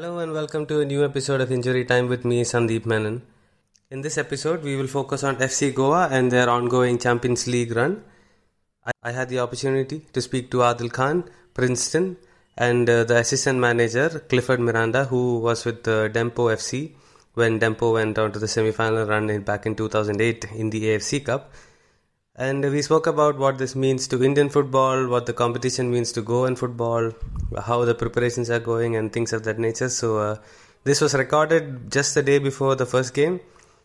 Hello and welcome to a new episode of Injury Time with me, Sandeep Menon. In this episode, we will focus on FC Goa and their ongoing Champions League run. I, had the opportunity to speak to Adil Khan, Princeton, and uh, the assistant manager, Clifford Miranda, who was with uh, Dempo FC when Dempo went on to the semi final run in, back in 2008 in the AFC Cup. And we spoke about what this means to Indian football, what the competition means to Goan football, how the preparations are going, and things of that nature. So, uh, this was recorded just the day before the first game.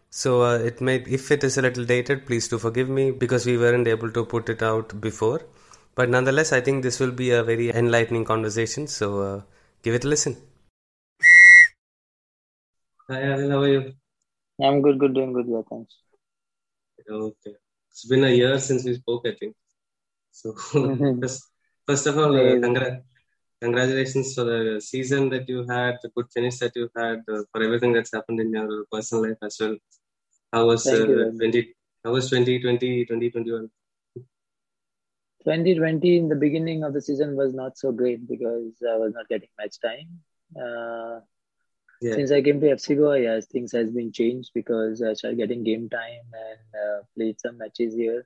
So, uh, it may, if it is a little dated, please do forgive me because we weren't able to put it out before. But nonetheless, I think this will be a very enlightening conversation. So, uh, give it a listen. Hi, Adil, how are you? I'm good, good, doing good. Yeah, thanks. Okay. It's been a year since we spoke, I think. So, Mhm. first, first of all, uh, Amazing. congra- congratulations for the season that you had, the good finish that you had, uh, for everything that's happened in your personal life as well. How was you uh, 20, how was 2020, 2021? 2020 in the beginning of the season was not so great because I was not getting match time. Uh, Yeah. since I came to FC Goa, yes, things has been changed because I started getting game time and uh, played some matches here.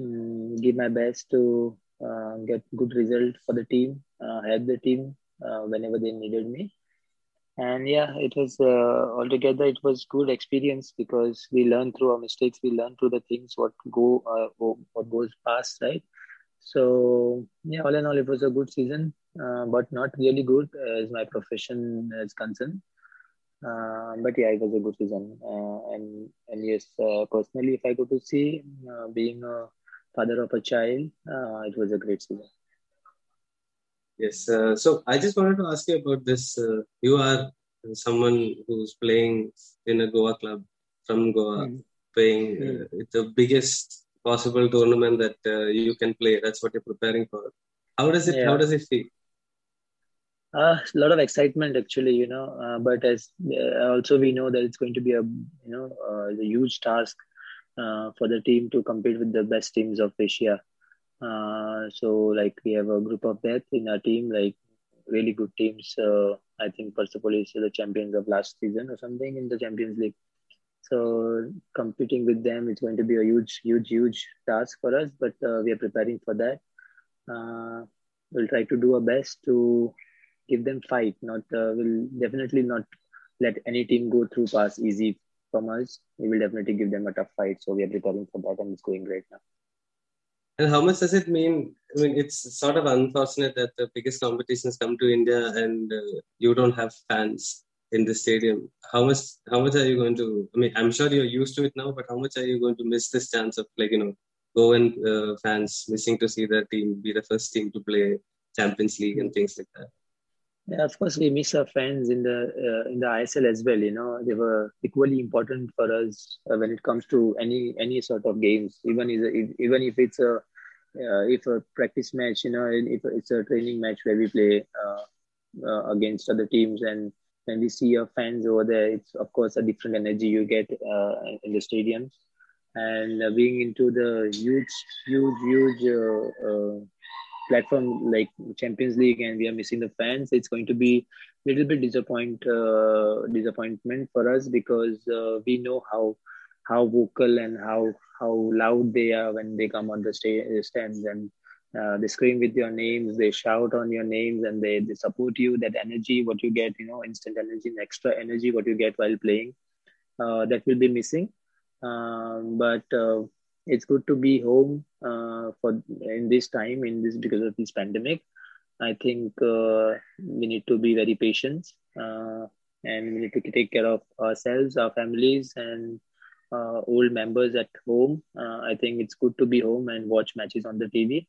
Mm, give my best to uh, get good result for the team, uh, help the team uh, whenever they needed me. And yeah, it was uh, altogether it was good experience because we learn through our mistakes, we learn through the things what go uh, what goes past, right? So yeah, all in all, it was a good season, uh, but not really good as my profession is concerned. Uh, but yeah, it was a good season, uh, and and yes, uh, personally, if I go to see, uh, being a father of a child, uh, it was a great season. Yes. Uh, so, I just wanted to ask you about this. Uh, you are someone who's playing in a Goa club from Goa. Mm. playing Mm. uh, it's the biggest possible tournament that uh, you can play. That's what you're preparing for. How does it? How does it feel? Uh, a lot of excitement actually, you know. Uh, but as uh, also we know that it's going to be a you know uh, a huge task uh, for the team to compete with the best teams of Asia. Uh, so like we have a group of that in our team, like really good teams. Uh, I think Persepolis is the champions of last season or something in the Champions League. So competing with them, it's going to be a huge, huge, huge task for us. But uh, we are preparing for that. Uh, we'll try to do our best to give them fight. Not uh, we'll definitely not let any team go through pass easy from us. We will definitely give them a tough fight. So we are preparing for that, and it's going great now. And how much does it mean? I mean, it's sort of unfortunate that the biggest competitions come to India and uh, you don't have fans in the stadium. How much? How much are you going to? I mean, I'm sure you're used to it now, but how much are you going to miss this chance of like you know, Goan uh, fans missing to see their team be the first team to play Champions League and things like that? Yeah, of course, we miss our fans in the uh, in the ISL as well. You know, they were equally important for us uh, when it comes to any any sort of games. Even is even if it's a uh, if a practice match, you know, if it's a training match where we play uh, uh, against other teams, and when we see our fans over there, it's of course a different energy you get uh, in the stadiums. And being into the huge, huge, huge platform like Champions League and we are missing the fans, it's going to be a little bit disappoint uh, disappointment for us because uh, we know how how vocal and how how loud they are when they come on the sta- stands and uh, they scream with your names, they shout on your names, and they, they support you. That energy, what you get, you know, instant energy, and extra energy, what you get while playing, uh, that will be missing. Um, but uh, it's good to be home uh, for in this time in this because of this pandemic. I think uh, we need to be very patient uh, and we need to take care of ourselves our families and uh, old members at home. Uh, i think it's good to be home and watch matches on the tv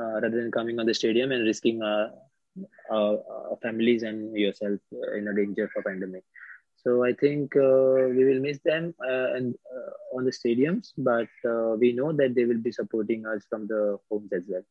uh, rather than coming on the stadium and risking our, our, our families and yourself uh, in a danger for pandemic so I think uh, we will miss them uh, and uh, on the stadiums, but uh, we know that they will be supporting us from the homes as well.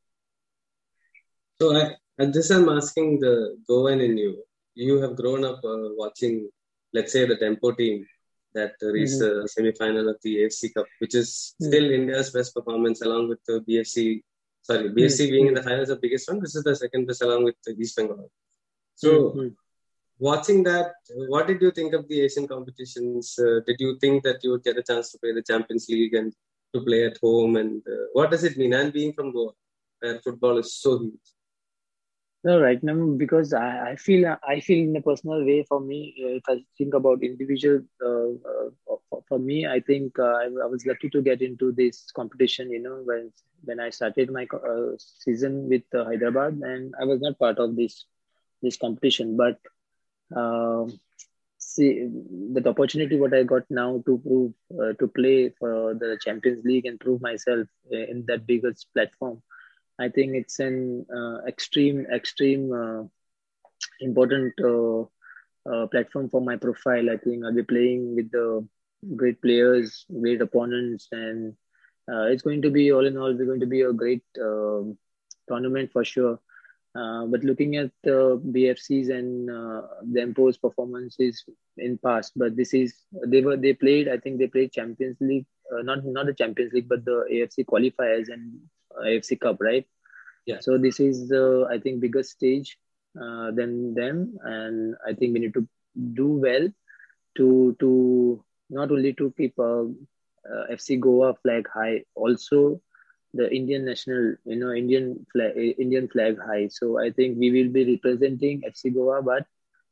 So I, at this I'm asking the Goan in you. You have grown up uh, watching, let's say, the Dempo team that reached Mhm. the semi-final of the AFC Cup, which is Mm. still India's best performance, along with the BFC. Sorry, BFC being in the finals, the biggest one. This is the second best, along with the East Bengal. So Mhm. Watching that, what did you think of the Asian competitions? Uh, did you think that you would get a chance to play the Champions League and to play at home? And uh, what does it mean? And being from Goa, where football is so huge. No, right now because I, I feel I feel in a personal way for me uh, if I think about individual uh, uh, for, for, me I think uh, I, I, was lucky to get into this competition you know when when I started my season with Hyderabad and I was not part of this this competition but um, see the opportunity what I got now to prove to play for the Champions League and prove myself in that biggest platform I think it's an uh, extreme, extreme uh, important uh, uh, platform for my profile. I think I'll be playing with the great players, great opponents, and uh, it's going to be all in all, we're going to be a great um, tournament for sure. Uh, but looking at the BFCs and uh, the Dempo's performances in past, but this is they were they played. I think they played Champions League, uh, not not the Champions League, but the AFC qualifiers and AFC Cup, right? Yeah. So this is the I think biggest stage uh, than them, and I think we need to do well to to not only to keep uh, uh, FC Goa flag high, also the Indian national, you know, Indian flag, Indian flag high. So I think we will be representing FC Goa, but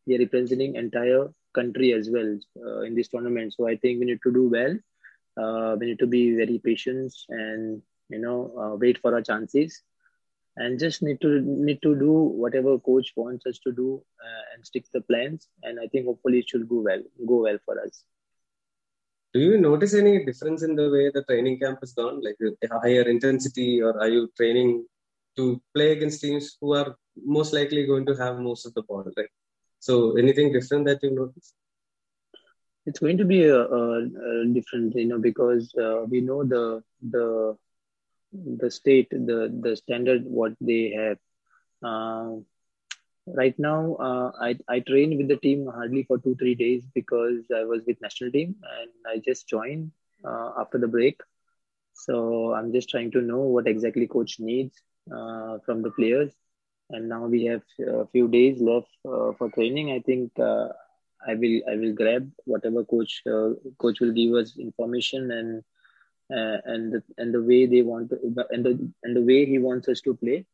we are representing entire country as well uh, in this tournament. So I think we need to do well. Uh, we need to be very patient and you know uh, wait for our chances and just need to need to do whatever coach wants us to do uh, and stick the plans and i think hopefully it should go well go well for us do you notice any difference in the way the training camp is done? Like a higher intensity or are you training to play against teams who are most likely going to have most of the ball right? So anything different that you notice? It's going to be a, a, a different you know because uh, we know the the the state the the standard what they have. Uh, right now uh, I, I train with the team hardly for two three days because i was with national team and i just joined uh, after the break. So i'm just trying to know what exactly coach needs uh, from the players. And now we have a few days left uh, for training. I think uh, i will i will grab whatever coach coach will give us information and uh, and the, and the way they want to, and the and the way he wants us to play.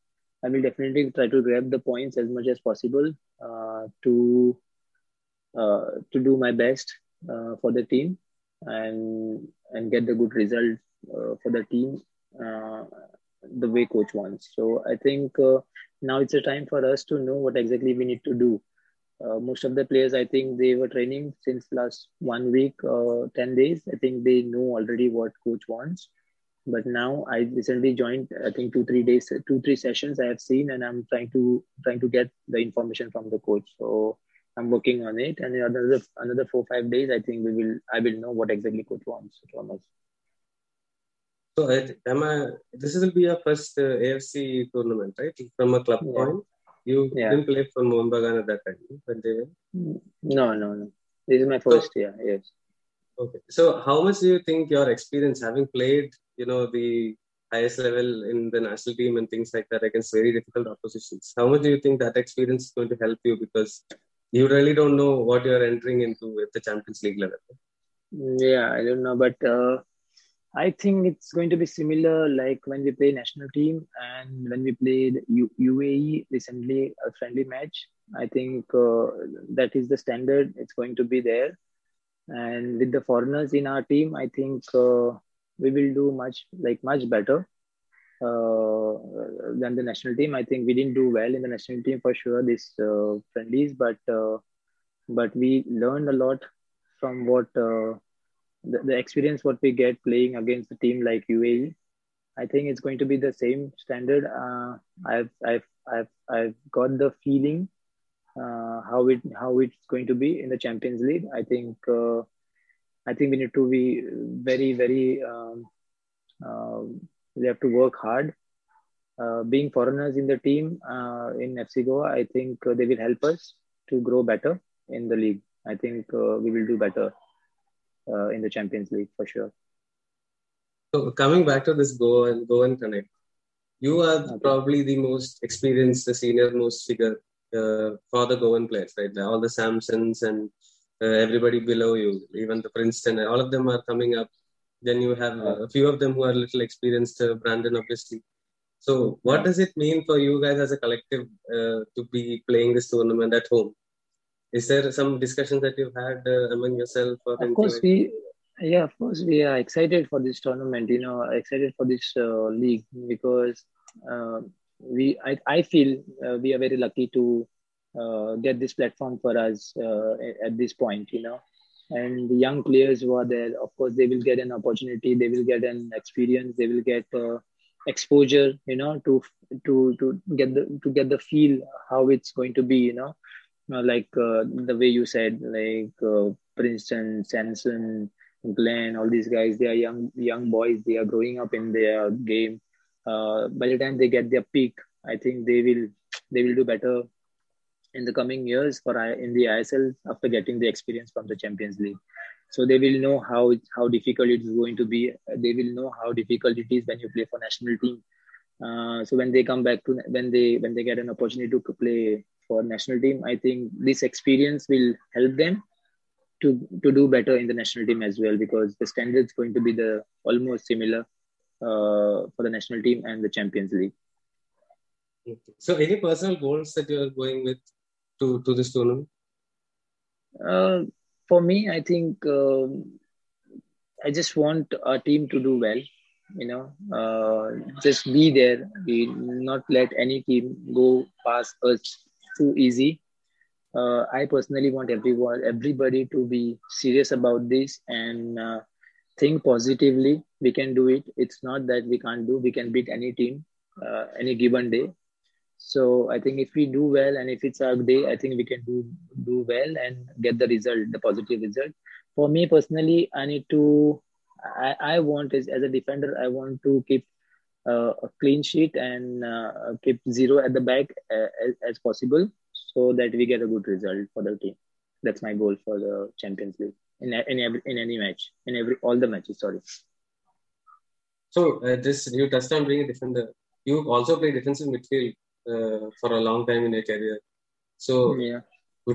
I will definitely try to grab the points as much as possible uh, to uh, to do my best uh, for the team and and get the good result uh, for the team uh, the way coach wants. So I think now it's a time for us to know what exactly we need to do. Uh, most of the players i think they were training since last one week 10 days. I think they know already what coach wants but now i recently joined i think two three days two three sessions i have seen and i'm trying to trying to get the information from the coach so i'm working on it and another another four five days i think we will i will know what exactly coach wants from us so am I, this will be your first uh, afc tournament right from a club yeah. point you yeah. didn't play for Bagan at that time when they were? No, no, no. This is my first so, year. Yes. Okay. So, how much do you think your experience, having played, you know, the highest level in the national team and things like that against very difficult oppositions, how much do you think that experience is going to help you because you really don't know what you're entering into at the Champions League level? Yeah, I don't know, but uh, I think it's going to be similar like when we play national team and when we played U- UAE recently a friendly match. I think uh, that is the standard. It's going to be there, and with the foreigners in our team, I think uh, we will do much like much better uh, than the national team. I think we didn't do well in the national team for sure this uh, friendlies, but uh, but we learned a lot from what uh, the, the experience what we get playing against a team like UAE, I think it's going to be the same standard. Uh, I've I've I've I've got the feeling uh, how it how it's going to be in the Champions League. I think uh, I think we need to be very very um, uh, we have to work hard. Uh, being foreigners in the team uh, in FC Goa, I think they will help us to grow better in the league. I think we will do better uh, in the Champions League for sure. So coming back to this Go and Go and Connect, you are okay. probably the most experienced, the senior most figure uh, for the Goan players, right? All the Samsons and uh, everybody below you, even the Princeton, all of them are coming up. Then you have a few of them who are little experienced, uh, Brandon, obviously. So, what does it mean for you guys as a collective uh, to be playing this tournament at home? Is there some discussions that you've had uh, among yourself? of course, we yeah, of course, we are excited for this tournament. You know, excited for this uh, league because uh, we I, I feel uh, we are very lucky to uh, get this platform for us uh, at this point. You know, and the young players who are there, of course, they will get an opportunity. They will get an experience. They will get uh, exposure. You know, to to to get the to get the feel how it's going to be. You know, like the way you said, like Princeton, Samson. Glenn, all these guys, they are young young boys. They are growing up in their game. Uh, by the time they get their peak, I think they will they will do better in the coming years for in the ISL after getting the experience from the Champions League. So they will know how how difficult it is going to be. They will know how difficult it is when you play for national team. Uh, so when they come back to when they when they get an opportunity to play for national team, I think this experience will help them to to do better in the national team as well because the standard is going to be the almost similar for the national team and the Champions League. So, any personal goals that you are going with to to this tournament? Uh, for me, I think um, I just want our team to do well. You know, uh, just be there. We not let any team go past us too easy uh, I personally want everyone, everybody to be serious about this and uh, think positively. We can do it. It's not that we can't do. We can beat any team, uh, any given day. So I think if we do well and if it's our day, I think we can do do well and get the result, the positive result. For me personally, I need to. I, I want as, as a defender, I want to keep uh, a clean sheet and uh, keep zero at the back uh, as, as possible so that we get a good result for the team. That's my goal for the Champions League in in every in any match in every all the matches. Sorry. So uh, this you touched on being a defender. You also play defensive midfield uh, for a long time in your career. So yeah.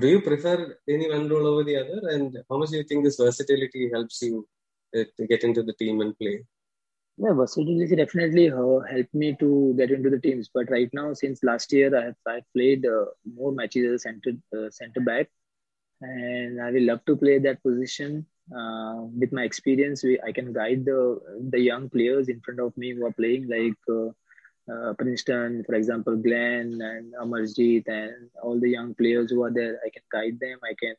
Do you prefer any one role over the other, and how much do you think this versatility helps you uh, to get into the team and play? Yeah, versatility definitely uh, helped me to get into the teams. But right now, since last year, I have I played uh, more matches as a center uh, center back, and I will love to play that position. Uh, with my experience, we, I can guide the the young players in front of me who are playing, like uh, uh, Princeton, for example, Glenn and Amarjeet, and all the young players who are there. I can guide them. I can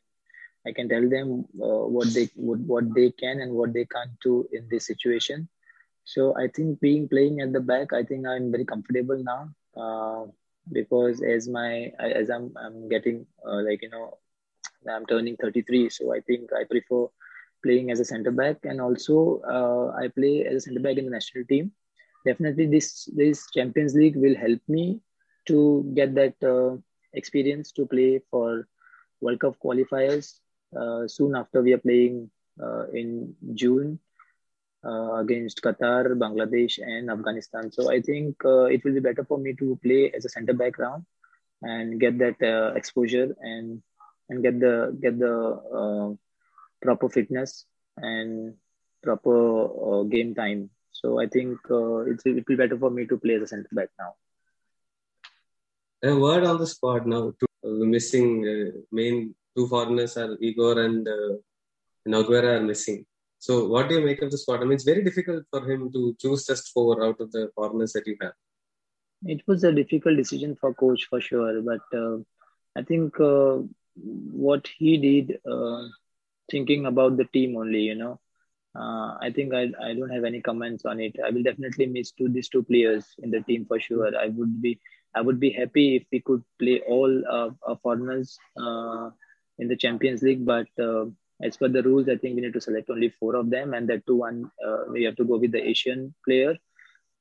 I can tell them what they what, what they can and what they can't do in this situation so I think being playing at the back, I think I'm very comfortable now uh, because as my as I'm I'm getting uh, like you know I'm turning 33, so I think I prefer playing as a centre back, and also uh, I play as a centre back in the national team. Definitely, this this Champions League will help me to get that uh, experience to play for World Cup qualifiers. Uh, soon after we are playing uh, in June uh, against Qatar, Bangladesh, and Afghanistan. So I think uh, it will be better for me to play as a center back round and get that exposure and and get the get the uh, proper fitness and proper uh, game time. So I think uh, it will be better for me to play as a center back now. A word on the spot now. The missing main two foreigners are Igor and uh, are missing. So, what do you make of the squad? I mean, it's very difficult for him to choose just four out of the foreigners that you have. It was a difficult decision for coach for sure, but uh, I think uh, what he did, uh, thinking about the team only, you know, uh, I think I, I don't have any comments on it. I will definitely miss two these two players in the team for sure. I would be I would be happy if we could play all uh, foreigners uh, in the Champions League, but as per the rules, I think we need to select only four of them, and that two one uh, we have to go with the Asian player.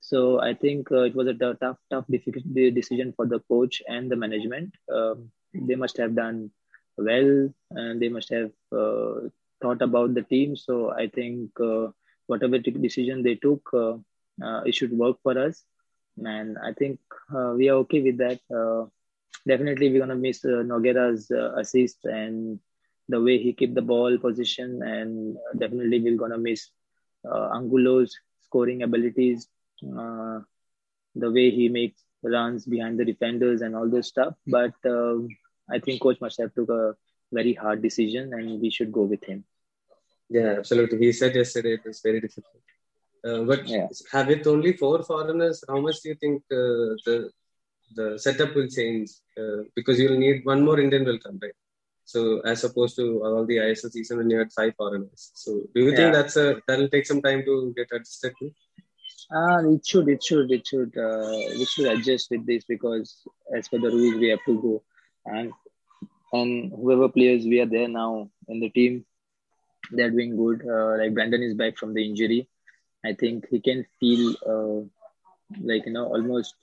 So I think uh, it was a tough, tough, difficult decision for the coach and the management. Um, they must have done well, and they must have uh, thought about the team. So I think uh, whatever decision they took, uh, uh, it should work for us, and I think we are okay with that. definitely we're gonna miss uh, Noguera's uh, assist and the way he kept the ball position, and definitely we're gonna miss uh, Angulo's scoring abilities, uh, the way he makes runs behind the defenders and all this stuff. But um, I think coach must have took a very hard decision, and we should go with him. Yeah, absolutely. He said yesterday it was very difficult. Uh, but yeah. have it only four foreigners? How much do you think uh, the the setup will change? Uh, because you'll need one more Indian will come, right? So as opposed to all the ISL season when you had five foreigners. So do you yeah. think that's a that'll take some time to get adjusted to? Uh, it should, it should, it should, uh, we should adjust with this because as per the rules, we have to go. And and whoever players we are there now in the team, they're doing good. Uh, like Brandon is back from the injury. I think he can feel uh, like you know almost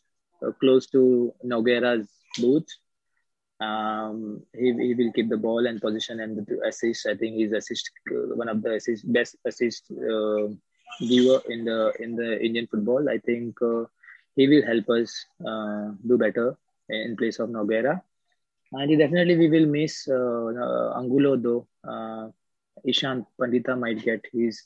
uh, close to Noguera's boots. Um, he, he will keep the ball and position and the assist. I think he's assist uh, one of the assist best assist uh, giver in the in the Indian football. I think uh, he will help us uh, do better in place of Nogueira. And definitely we will miss uh, Angulo though. Ishan Pandita might get his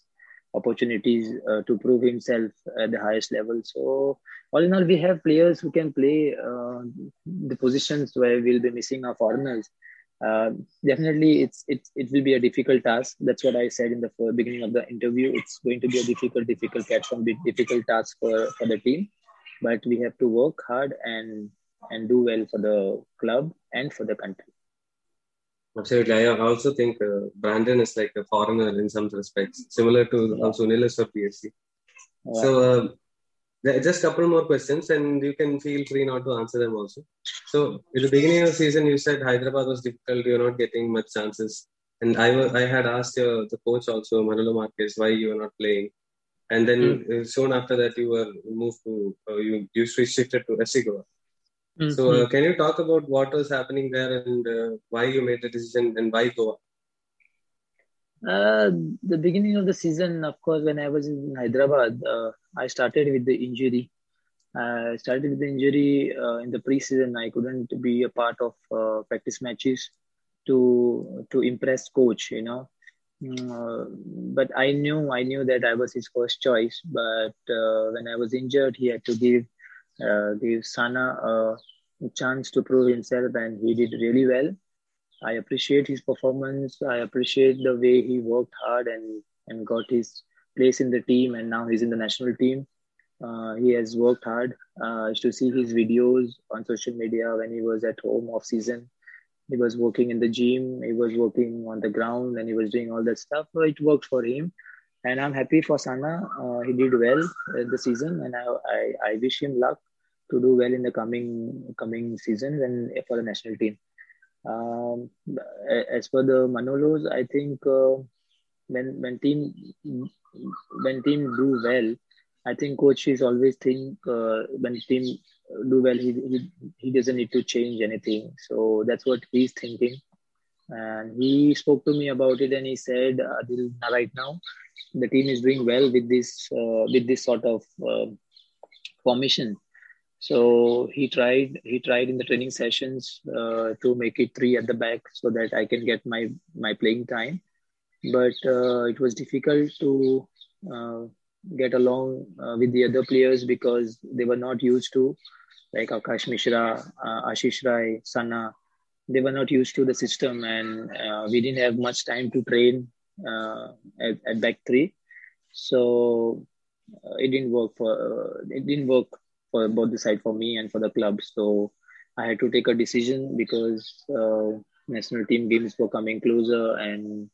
opportunities uh, to prove himself at the highest level. So all in all, we have players who can play uh, the positions where we'll be missing our foreigners. Uh, definitely, it's it it will be a difficult task. That's what I said in the beginning of the interview. It's going to be a difficult, difficult platform, difficult task for for the team, but we have to work hard and and do well for the club and for the country. Absolutely. I also think uh, Brandon is like a foreigner in some respects, similar to yeah. how Sunil is for BFC. Yeah. So, uh, just a couple more questions, and you can feel free not to answer them also. So, in the beginning of the season, you said Hyderabad was difficult, you're not getting much chances. And I, was, I had asked your, the coach also, Manolo Marquez, why you were not playing. And then mm. soon after that, you were moved to, uh, you, you shifted to Goa. Mm-hmm. So, uh, can you talk about what was happening there and uh, why you made the decision and why Goa? Uh, the beginning of the season, of course, when I was in Hyderabad, uh, I started with the injury. I started with the injury uh, in the preseason. I couldn't be a part of uh, practice matches to to impress coach, you know. Uh, but I knew I knew that I was his first choice. But uh, when I was injured, he had to give uh, give Sana a chance to prove himself, and he did really well. I appreciate his performance. I appreciate the way he worked hard and and got his place in the team, and now he's in the national team. Uh, he has worked hard. Uh, to see his videos on social media when he was at home off season, he was working in the gym. He was working on the ground, and he was doing all that stuff. So it worked for him, and I'm happy for Sana. Uh, he did well in the season, and I, I I wish him luck to do well in the coming coming seasons and for the national team. Um, as for the Manolos, I think uh, when when team when team do well, I think coach is always think uh, when team do well, he, he he doesn't need to change anything. So that's what he's thinking. And he spoke to me about it, and he said, Adil, right now, the team is doing well with this uh, with this sort of uh, formation so he tried he tried in the training sessions uh, to make it three at the back so that I can get my my playing time. But uh, it was difficult to uh, get along uh, with the other players because they were not used to like Akash Mishra, uh, Ashish Rai, Sana. They were not used to the system, and uh, we didn't have much time to train at, at back three. So it didn't work for it didn't work for both the side for me and for the club. So I had to take a decision because uh, national team games were coming closer, and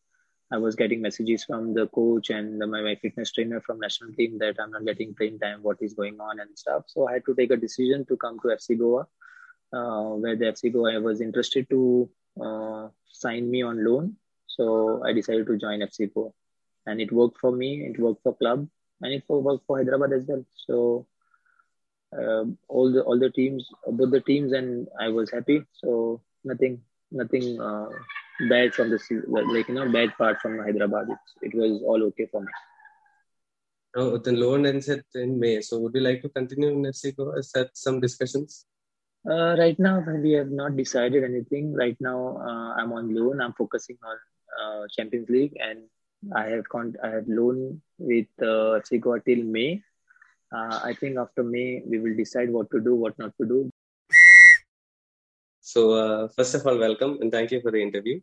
I was getting messages from the coach and my, my fitness trainer from national team that I'm not getting playing time, what is going on and stuff. So I had to take a decision to come to FC Goa, uh, where the FC Goa was interested to uh, sign me on loan. So I decided to join FC Goa, and it worked for me. It worked for club, and it worked for Hyderabad as well. So uh, all the all the teams, both the teams, and I was happy. So nothing, nothing uh, bad from the like you know bad part from Hyderabad. It, it was all okay for me. Oh, the loan ends it in May. So would you like to continue in FC Goa? Is that some discussions? Uh, right now, we have not decided anything. Right now, uh, I'm on loan. I'm focusing on uh, Champions League, and I have con- I have loan with uh, FC Goa till May. Uh, I think after May we will decide what to do, what not to do. So uh, first of all, welcome and thank you for the interview.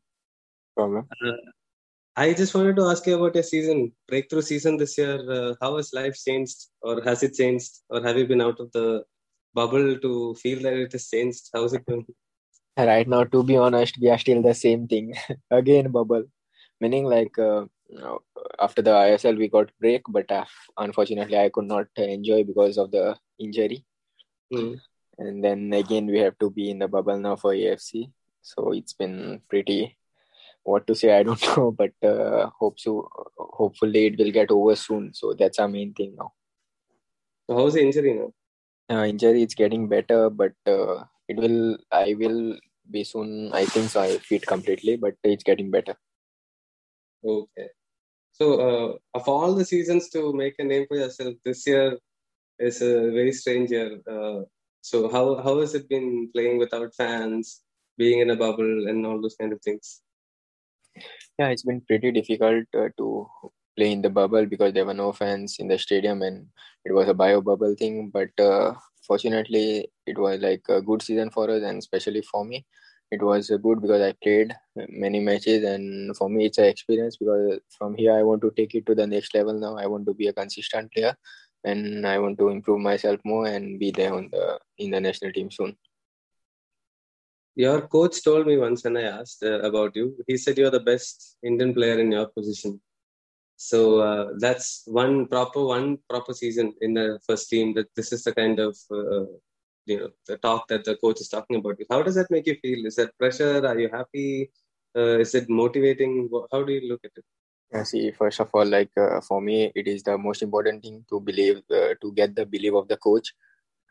Problem. Uh, I just wanted to ask you about your season, breakthrough season this year. Uh, how has life changed, or has it changed, or have you been out of the bubble to feel that it has changed? How's it going? Right now, to be honest, we are still the same thing. Again, bubble. Meaning, like, uh, after the ISL, we got break, but uh, unfortunately, I could not enjoy because of the injury. Mm. And then again, we have to be in the bubble now for AFC. So it's been pretty. What to say, I don't know, but uh, hope so. Hopefully, it will get over soon. So that's our main thing now. So how's the injury now? Uh, injury is getting better, but uh, it will. I will be soon. I think so. I fit completely, but it's getting better. Okay. So, uh, of all the seasons to make a name for yourself, this year is a very strange year. Uh, so, how how has it been playing without fans, being in a bubble, and all those kind of things? Yeah, it's been pretty difficult uh, to play in the bubble because there were no fans in the stadium, and it was a bio bubble thing. But uh, fortunately, it was like a good season for us, and especially for me it was good because I played many matches, and for me, it's an experience because from here I want to take it to the next level. Now I want to be a consistent player, and I want to improve myself more and be there on the in the national team soon. Your coach told me once when I asked uh, about you, he said you're the best Indian player in your position. So uh, that's one proper one proper season in the first team. That this is the kind of uh, you know the talk that the coach is talking about you. How does that make you feel? Is that pressure? Are you happy? Uh, is it motivating? How do you look at it? Yeah, see first of all like uh, for me it is the most important thing to believe uh, to get the belief of the coach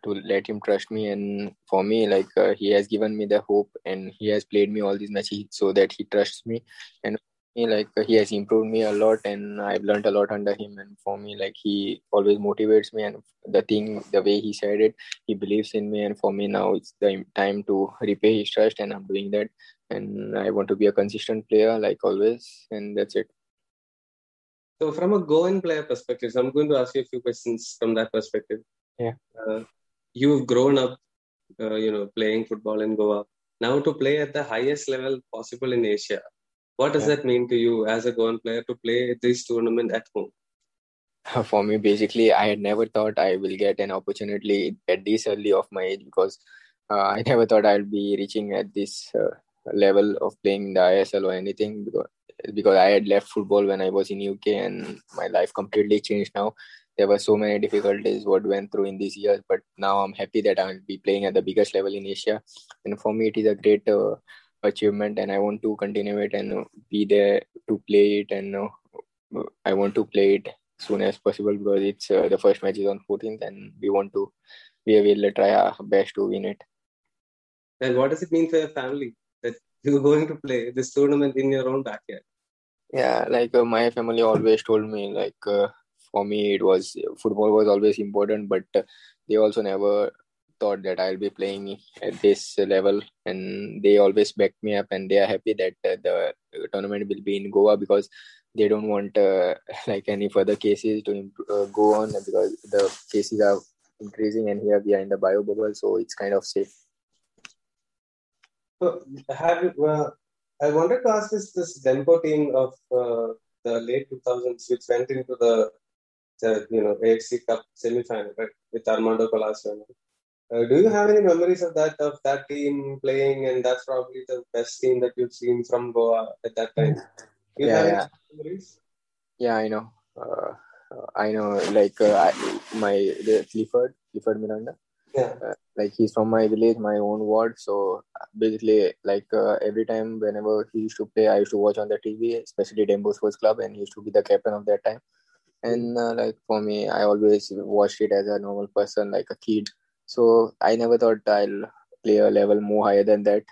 to let him trust me. And for me like uh, he has given me the hope and he has played me all these matches so that he trusts me. And like he has improved me a lot and i've learned a lot under him. And for me like he always motivates me and the thing the way he said it he believes in me. And for me now it's the time to repay his trust and i'm doing that. And i want to be a consistent player like always. And that's it. So from a Goan player perspective so i'm going to ask you a few questions from that perspective. Yeah. Uh, you've grown up uh, you know playing football in goa. Now to play at the highest level possible in asia what does yeah. that mean to you as a Goan player to play this tournament at home? For me, basically, I had never thought I will get an opportunity at this early of my age because uh, I never thought I'll be reaching at this uh, level of playing the ISL or anything because because I had left football when I was in UK and my life completely changed now. There were so many difficulties what went through in these years, but now I'm happy that I'll be playing at the biggest level in Asia. And for me, it is a great uh, achievement and i want to continue it and uh, be there to play it and uh, i want to play it soon as possible because it's uh, the first match is on 14th and we want to we will try our best to win it. And what does it mean for your family that you're going to play this tournament in your own backyard? Yeah like uh, my family always told me like uh, for me it was football was always important but uh, they also never thought that I'll be playing at this level, and they always back me up, and they are happy that uh, the tournament will be in Goa because they don't want uh, like any further cases to imp- uh, go on because the cases are increasing, and here we are in the bio bubble, so it's kind of safe. So, have you, I wanted to ask this this Dempo team of uh, the late 2000s, which went into the, the you know AFC Cup semi-final right, with Armando Colaco. Uh, do you have any memories of that of that team playing? And that's probably the best team that you've seen from Goa at that time. Do yeah, yeah. memories? Yeah, I know. Uh, I know. Like uh, I, my the Clifford Clifford Miranda. Yeah. Uh, like he's from my village, my own ward. So basically, like uh, every time whenever he used to play, I used to watch on the TV, especially Dempo Sports Club, and he used to be the captain of that time. And uh, like for me, I always watched it as a normal person, like a kid so I never thought I'll play a level more higher than that.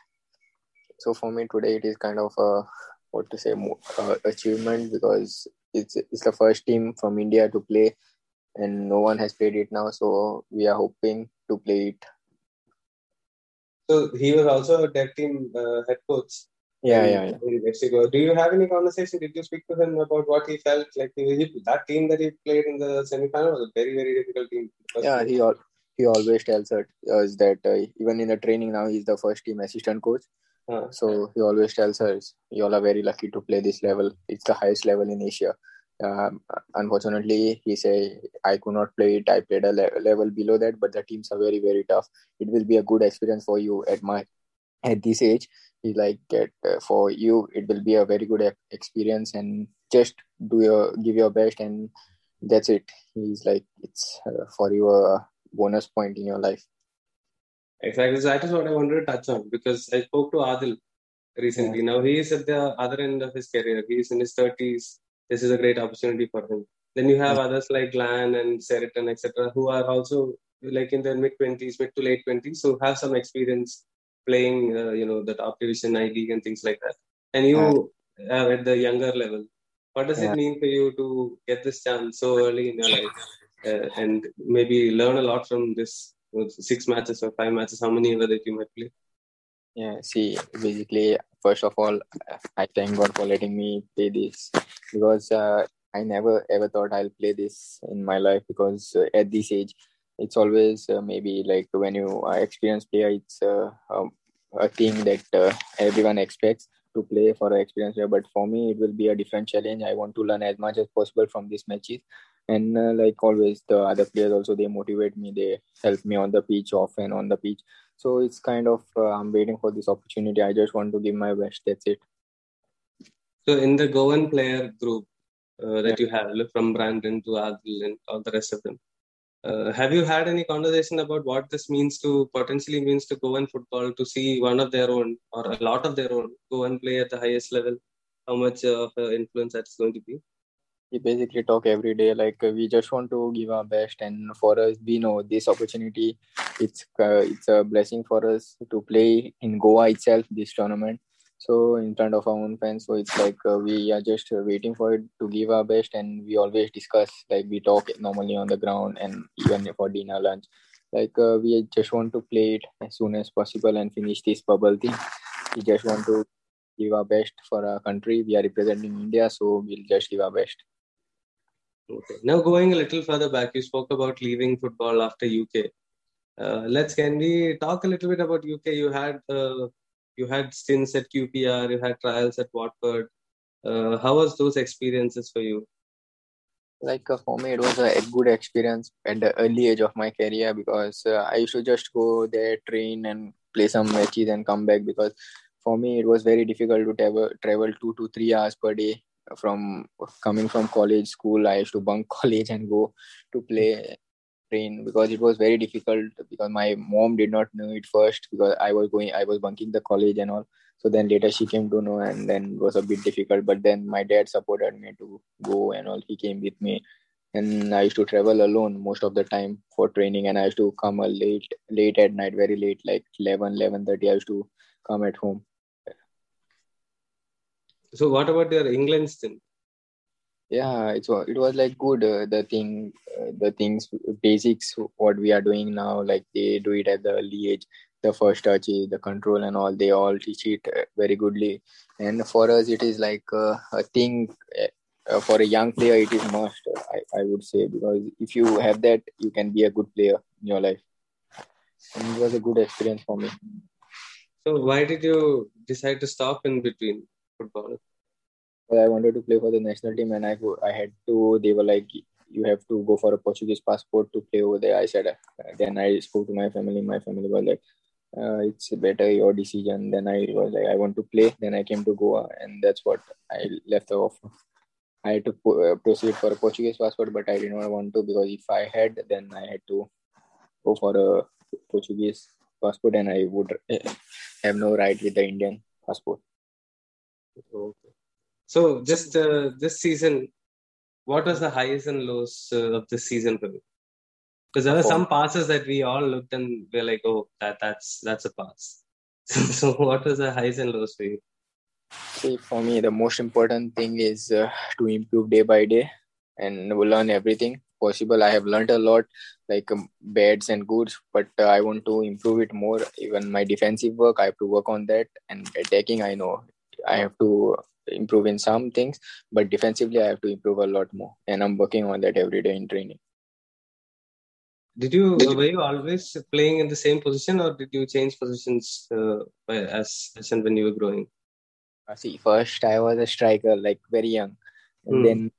So for me today, it is kind of a what to say more, uh, achievement because it's it's the first team from India to play, and no one has played it now. So we are hoping to play it So he was also a dev team uh, head coach. Yeah, in, yeah, yeah. in Mexico. Do you have any conversation? Did you speak to him about what he felt like? He, that team that he played in the semifinal was a very, very difficult team. Yeah, he al- he always tells us that uh, even in the training now he's the first team assistant coach. Huh. So he always tells us, "You all are very lucky to play this level. It's the highest level in Asia." Um, unfortunately, he say I could not play it. I played a le- level below that, but the teams are very very tough. It will be a good experience for you at my at this age. he like that uh, for you. It will be a very good experience, and just do your give your best, and that's it. He's like it's uh, for you a bonus point in your life. Exactly. That is what I wanted to touch on because I spoke to Adil recently. Yeah. Now he is at the other end of his career. He is in his thirties. This is a great opportunity for him. Then you have yeah. others like Glenn and Seriton, etc., who are also like in their mid twenties, mid to late twenties, who have some experience playing, uh, you know, the top division I League and things like that. And you yeah. are at the younger level. What does it mean for you to get this chance so early in your life uh, and maybe learn a lot from this six matches or five matches, how many ever that you might play? Yeah, see, basically, first of all, I thank God for letting me play this because uh, I never ever thought I'll play this in my life because uh, at this age, it's always uh, maybe like when you are experienced player, it's uh, um, a thing that uh, everyone expects to play for an experienced player. But for me, it will be a different challenge. I want to learn as much as possible from these matches and uh, like always the other players also they motivate me. They help me on the pitch off and on the pitch. So it's kind of uh, i'm waiting for this opportunity. I just want to give my best. That's it. So in the goan player group uh, that yeah. you have from brandon to adil and all the rest of them uh, have you had any conversation about what this means to potentially means to go in football to see one of their own or a lot of their own go and play at the highest level? How much of influence that's going to be we basically talk every day like we just want to give our best and for us we know this opportunity it's uh, it's a blessing for us to play in goa itself this tournament. So in front of our own fans so it's like uh, we are just waiting for it to give our best and we always discuss like we talk normally on the ground and even for dinner lunch. Like uh, we just want to play it as soon as possible and finish this bubble thing. We just want to give our best for our country. We are representing india so we'll just give our best Okay. Now going a little further back, you spoke about leaving football after UK. Uh, let's can we talk a little bit about UK? You had uh, you had stints at QPR, you had trials at Watford. Uh, how was those experiences for you? Like uh, for me, it was a good experience at the early age of my career because uh, I used to just go there, train, and play some matches and come back. Because for me, it was very difficult to travel travel two to three hours per day from coming from college school i used to bunk college and go to play train because it was very difficult because my mom did not know it first because i was going i was bunking the college and all. So then later she came to know and then it was a bit difficult but then my dad supported me to go and all. He came with me and i used to travel alone most of the time for training and i used to come late late at night very late like 11 11 30 i used to come at home so what about your England stint? Yeah, it's it was like good. Uh, the thing, uh, the things, basics. What we are doing now, like they do it at the early age. The first touch, the control, and all. They all teach it uh, very goodly. And for us, it is like uh, a thing. Uh, for a young player, it is must. I, I would say because if you have that, you can be a good player in your life. And it was a good experience for me. So why did you decide to stop in between? Football? I wanted to play for the national team, and I I had to. They were like, you have to go for a Portuguese passport to play over there. I said. Uh, then I spoke to my family. My family was like, uh, it's better your decision. Then I was like, I want to play. Then I came to Goa, and that's what I left the offer. I had to uh, proceed for a Portuguese passport, but I did not want to because if I had, then I had to go for a Portuguese passport, and I would have no right with the Indian passport. Okay. So just uh, this season, what was the highs and lows uh, of this season for you? Because there were some passes that we all looked and we're like, oh, that that's that's a pass. so what was the highs and lows for you? See, for me, the most important thing is uh, to improve day by day and learn everything possible. I have learned a lot, like um, bads and goods, but uh, I want to improve it more. Even my defensive work, I have to work on that. And attacking, I know I have to improve in some things, but defensively, I have to improve a lot more. And I'm working on that every day in training. Did you, did you were you always playing in the same position, or did you change positions uh, as as and when you were growing? Uh, see, first I was a striker, like very young, and mm. then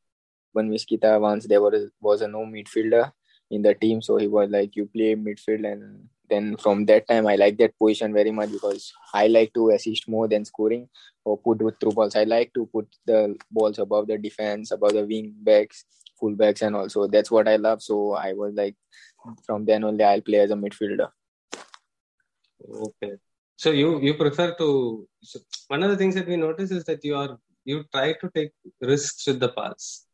when Miskita once there was was a no midfielder in the team, so he was like, "You play midfield," and then from that time I like that position very much because I like to assist more than scoring or put through balls. I like to put the balls above the defense, above the wing backs, full backs, and also that's what I love. So I was like from then only I'll play as a midfielder. Okay. So you you prefer to so one of the things that we notice is that you are you try to take risks with the pass,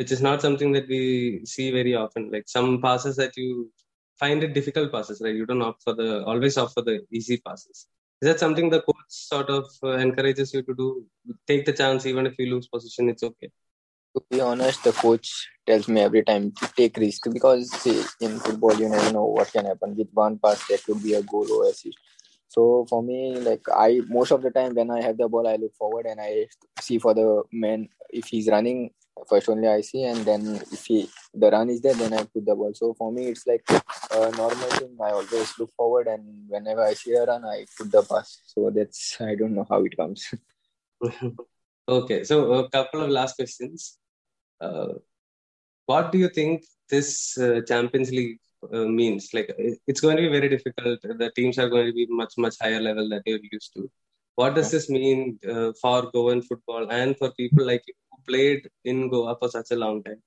which is not something that we see very often. Like some passes that you find it difficult passes, right? You don't opt for the always opt for the easy passes. Is that something the coach sort of uh, encourages you to do? Take the chance even if you lose position, it's okay to be honest, the coach tells me every time to take risk because see, in football you never know what can happen. With one pass, there could be a goal or assist. So for me, like I most of the time when I have the ball, I look forward and I see for the man if he's running. First only I see, and then if he the run is there, then I put the ball. So for me, it's like a normal thing. I always look forward, and whenever I see a run, I put the pass. So that's I don't know how it comes. okay, so a couple of last questions. Uh, what do you think this uh, Champions League uh, means? Like, it's going to be very difficult. The teams are going to be much, much higher level that you're used to. What does this mean for Goan football and for people like you played in Goa for such a long time?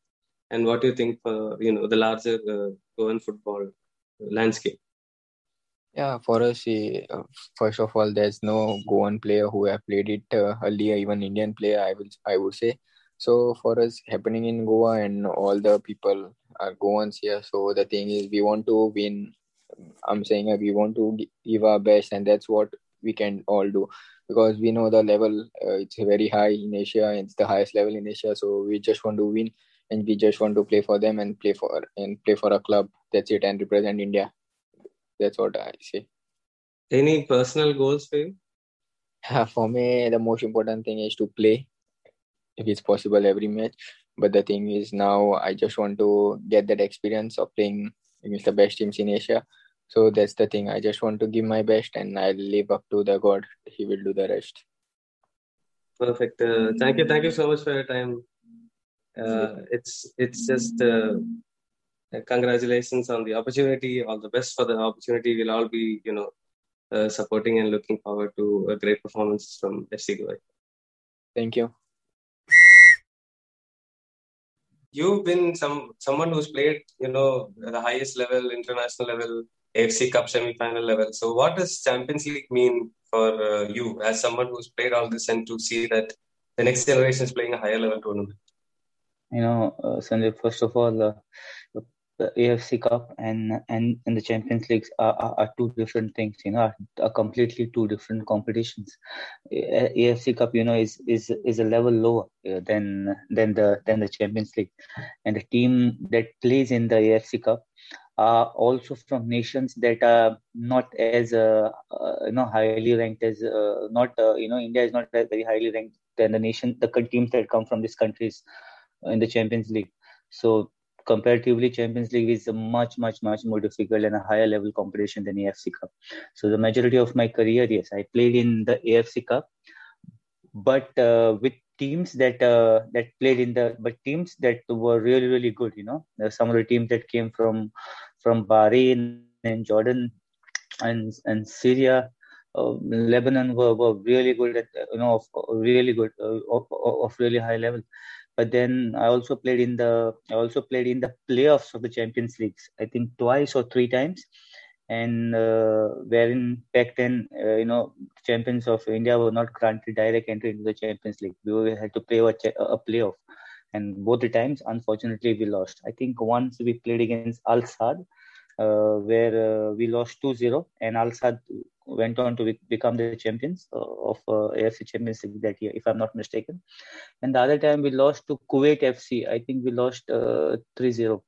And what do you think for you know the larger Goan football landscape? Yeah, for us, uh, first of all, there's no Goan player who have played it uh, earlier, even Indian player. I will, I would say. So for us, happening in Goa and all the people are Goans here. So the thing is, we want to win. I'm saying we want to give our best, and that's what we can all do because we know the level. Uh, it's very high in Asia. It's the highest level in Asia. So we just want to win, and we just want to play for them and play for and play for a club. That's it, and represent India. That's what I say. Any personal goals for you? for me, the most important thing is to play if it's possible every match. But the thing is now I just want to get that experience of playing against the best teams in Asia. So that's the thing. I just want to give my best and I'll live up to the God. He will do the rest. Perfect. Uh, thank you. Thank you so much for your time. Uh, it's it's just uh, congratulations on the opportunity. All the best for the opportunity. We'll all be you know uh, supporting and looking forward to a great performance from FC Goa. Thank you you've been some someone who's played, you know, the highest level, international level, AFC Cup semi-final level. So, what does Champions League mean for uh, you as someone who's played all this and to see that the next generation is playing a higher level tournament? You know, uh, Sanjay, first of all, uh, the AFC Cup and and, and the Champions League are, are, are, two different things. You know, are, are, completely two different competitions. AFC Cup, you know, is is is a level lower uh, than than the than the Champions League, and the team that plays in the AFC Cup are also from nations that are not as uh, uh, you know highly ranked as uh, not uh, you know India is not very highly ranked than the nation the teams that come from these countries in the Champions League. So comparatively champions league is much much much more difficult and a higher level competition than afc cup so the majority of my career yes i played in the afc cup but uh, with teams that uh, that played in the but teams that were really really good you know some of the teams that came from from bahrain and jordan and and syria uh, lebanon were, were really good at you know of, really good uh, of, of really high level but then I also played in the I also played in the playoffs of the Champions Leagues. I think twice or three times, and uh, wherein back then uh, you know champions of India were not granted direct entry into the Champions League. We had to play a, a playoff, and both the times unfortunately we lost. I think once we played against Al Sadd. Uh, where uh, we lost 2-0 and Al Sadd went on to become the champions uh, of uh, AFC Champions League that year, if I'm not mistaken. And the other time we lost to Kuwait FC. I think we lost uh, 3-0.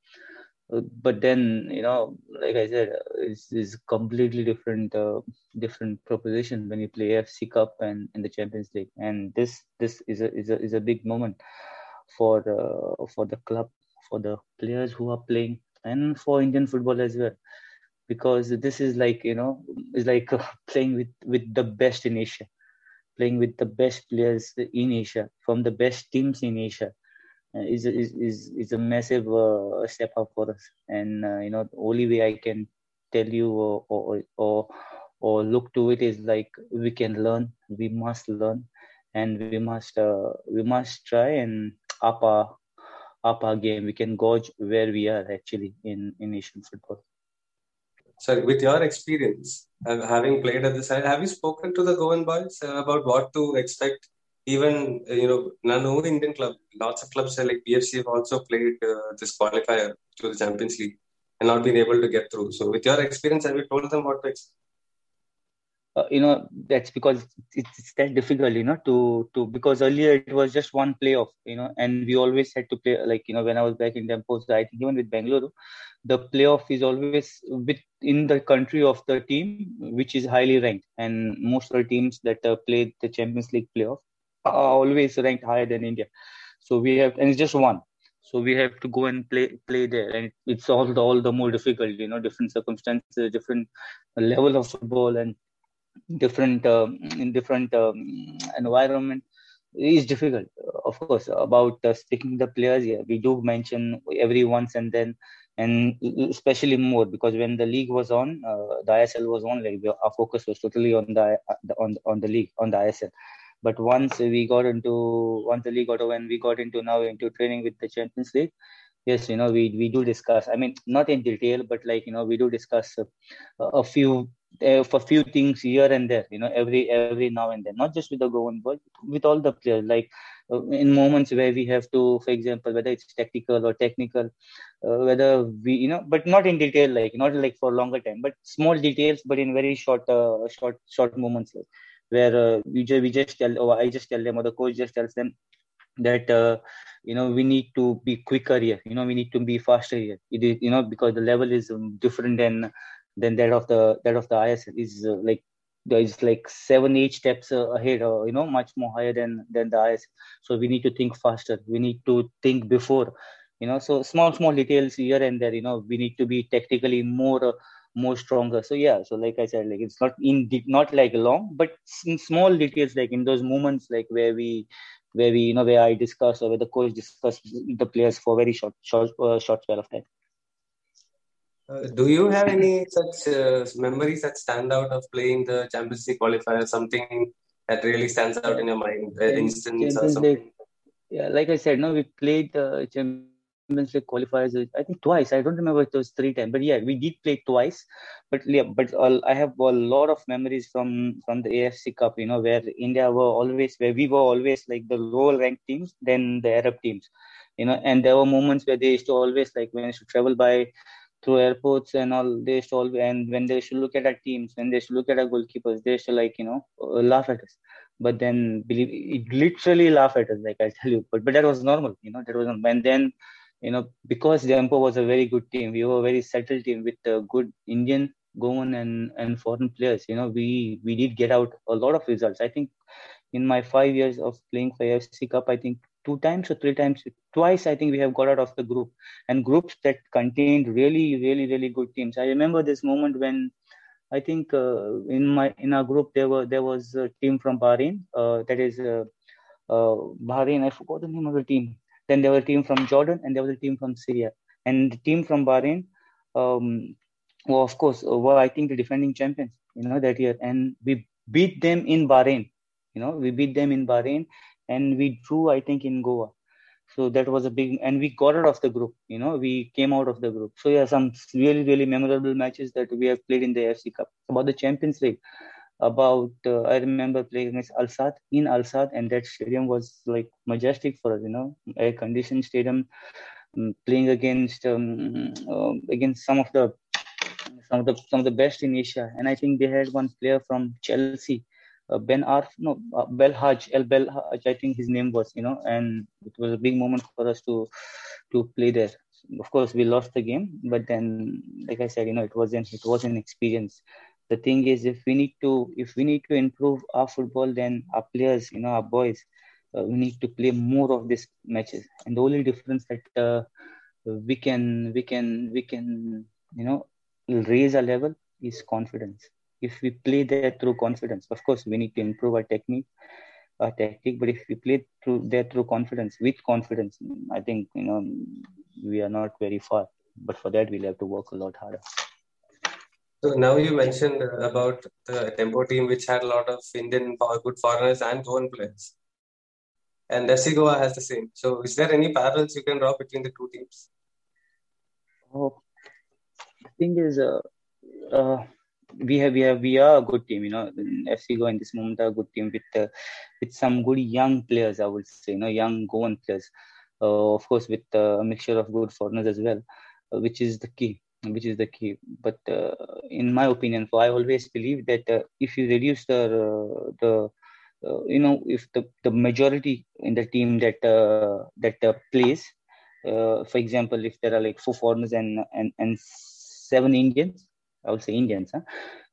Uh, but then you know, like I said, it's, it's completely different uh, different proposition when you play AFC Cup and in the Champions League, and this this is a is a is a big moment for uh, for the club, for the players who are playing, and for Indian football as well, because this is like you know is like uh, playing with with the best in Asia, playing with the best players in Asia from the best teams in Asia is is is, is a massive uh, step up for us. And uh, you know the only way i can tell you or, or or or look to it is like we can learn we must learn and we must uh, we must try and up our up our game. We can gauge where we are actually in in asian football. So with your experience having played at side have you spoken to the goan boys about what to expect even you know none only Indian club, lots of clubs like BFC have also played uh, this qualifier to the Champions League and not been able to get through. So, with your experience, have you told them what to expect? Uh, you know that's because it's, it's, that difficult you know to to because earlier it was just one playoff you know and we always had to play like you know when i was back in Dempo's, i think even with bangalore the playoff is always within the country of the team which is highly ranked and most of the teams that uh, played the champions league playoff always ranked higher than India. So we have, and it's just one. So we have to go and play play there, and it's all the, all the more difficult. You know, different circumstances, different level of football, and different um, in different um, environment is difficult. Of course, about uh, speaking the players, yeah, we do mention every once and then, and especially more because when the league was on, uh, the ISL was on, like our focus was totally on the on on the league on the ISL but once we got into once the league got over and we got into now into training with the Champions League, yes, you know we we do discuss. I mean, not in detail, but like you know we do discuss a, a few for few things here and there. You know, every every now and then, not just with the Goan but with all the players. Like uh, in moments where we have to, for example, whether it's tactical or technical, uh, whether we you know, but not in detail, like not like for longer time, but small details, but in very short uh, short short moments. Like where uh, we, just, we just tell or I just tell them or the coach just tells them that uh, you know we need to be quicker here. You know we need to be faster here. It is you know because the level is um, different than than that of the that of the ISL is uh, like there is like seven eight steps uh, ahead or you know much more higher than than the ISL so we need to think faster. We need to think before you know. So small small details here and there you know. We need to be technically more uh, more stronger so yeah so like i said like it's not in not like long but in small details like in those moments like where we where we you know where i discuss or where the coach discuss the players for very short short uh, short spell of time uh, do you have any such uh, memories that stand out of playing the Champions League qualifier? Something that really stands out in your mind, an instance or something? yeah, like I said, no, we played the uh, Champions Champions League qualifiers. I think twice. I don't remember it was three times, but yeah, we did play twice. But yeah, but I have a lot of memories from from the AFC Cup. You know, where India were always where we were always like the lower ranked teams than the Arab teams. You know, and there were moments where they used to always like when they to travel by through airports and all they used to always, and when they should look at our teams when they should look at our goalkeepers they used to like you know uh, laugh at us but then believe it literally laugh at us like i tell you but but that was normal you know that was and then you know, because Dempo was a very good team, we were a very settled team with a good Indian, Goan and, and foreign players. You know, we we did get out a lot of results. I think in my five years of playing for AFC Cup, I think two times or three times, twice I think we have got out of the group and groups that contained really, really, really good teams. I remember this moment when I think uh, in my in our group there were there was a team from Bahrain, uh, that is uh, uh Bahrain. I forgot the name of the team. Then there was a team from Jordan and there was a team from Syria. And the team from Bahrain, um, well, of course, uh, were I think the defending champions, you know, that year. And we beat them in Bahrain. You know, we beat them in Bahrain and we drew, I think, in Goa. So that was a big, and we got out of the group. You know, we came out of the group. So yeah, some really, really memorable matches that we have played in the AFC Cup. About the Champions League, about uh, I remember playing against Al Sadd in Al Sadd, and that stadium was like majestic for us, you know, air conditioned stadium, um, playing against um, uh, against some of the some of the some of the best in Asia, and I think they had one player from Chelsea. Uh, ben Arf, no, uh, Belhadj, El Belhadj, I think his name was, you know, and it was a big moment for us to to play there. of course we lost the game, but then like I said, you know, it wasn't it was an experience. The thing is, if we need to if we need to improve our football, then our players, you know, our boys, uh, we need to play more of these matches. And the only difference that uh, we can we can we can you know raise our level is confidence. If we play there through confidence, of course, we need to improve our technique our tactic but if we play through there through confidence with confidence i think you know we are not very far but for that we'll have to work a lot harder so now you mentioned about the Dempo team which had a lot of indian good foreigners and foreign players and FC Goa has the same. So, is there any parallels you can draw between the two teams? Oh, the thing is, uh, uh, we have we have we are a good team. You know, FC Goa in this moment are a good team with uh, with some good young players. I would say, you know, young Goan players. Uh, of course, with uh, a mixture of good foreigners as well, uh, which is the key. Which is the key. But uh, in my opinion, for I always believe that uh, if you reduce the uh, the uh, you know if the, the majority in the team that uh, that plays, for example, if there are like four foreigners and and and seven Indians, I would say Indians, huh?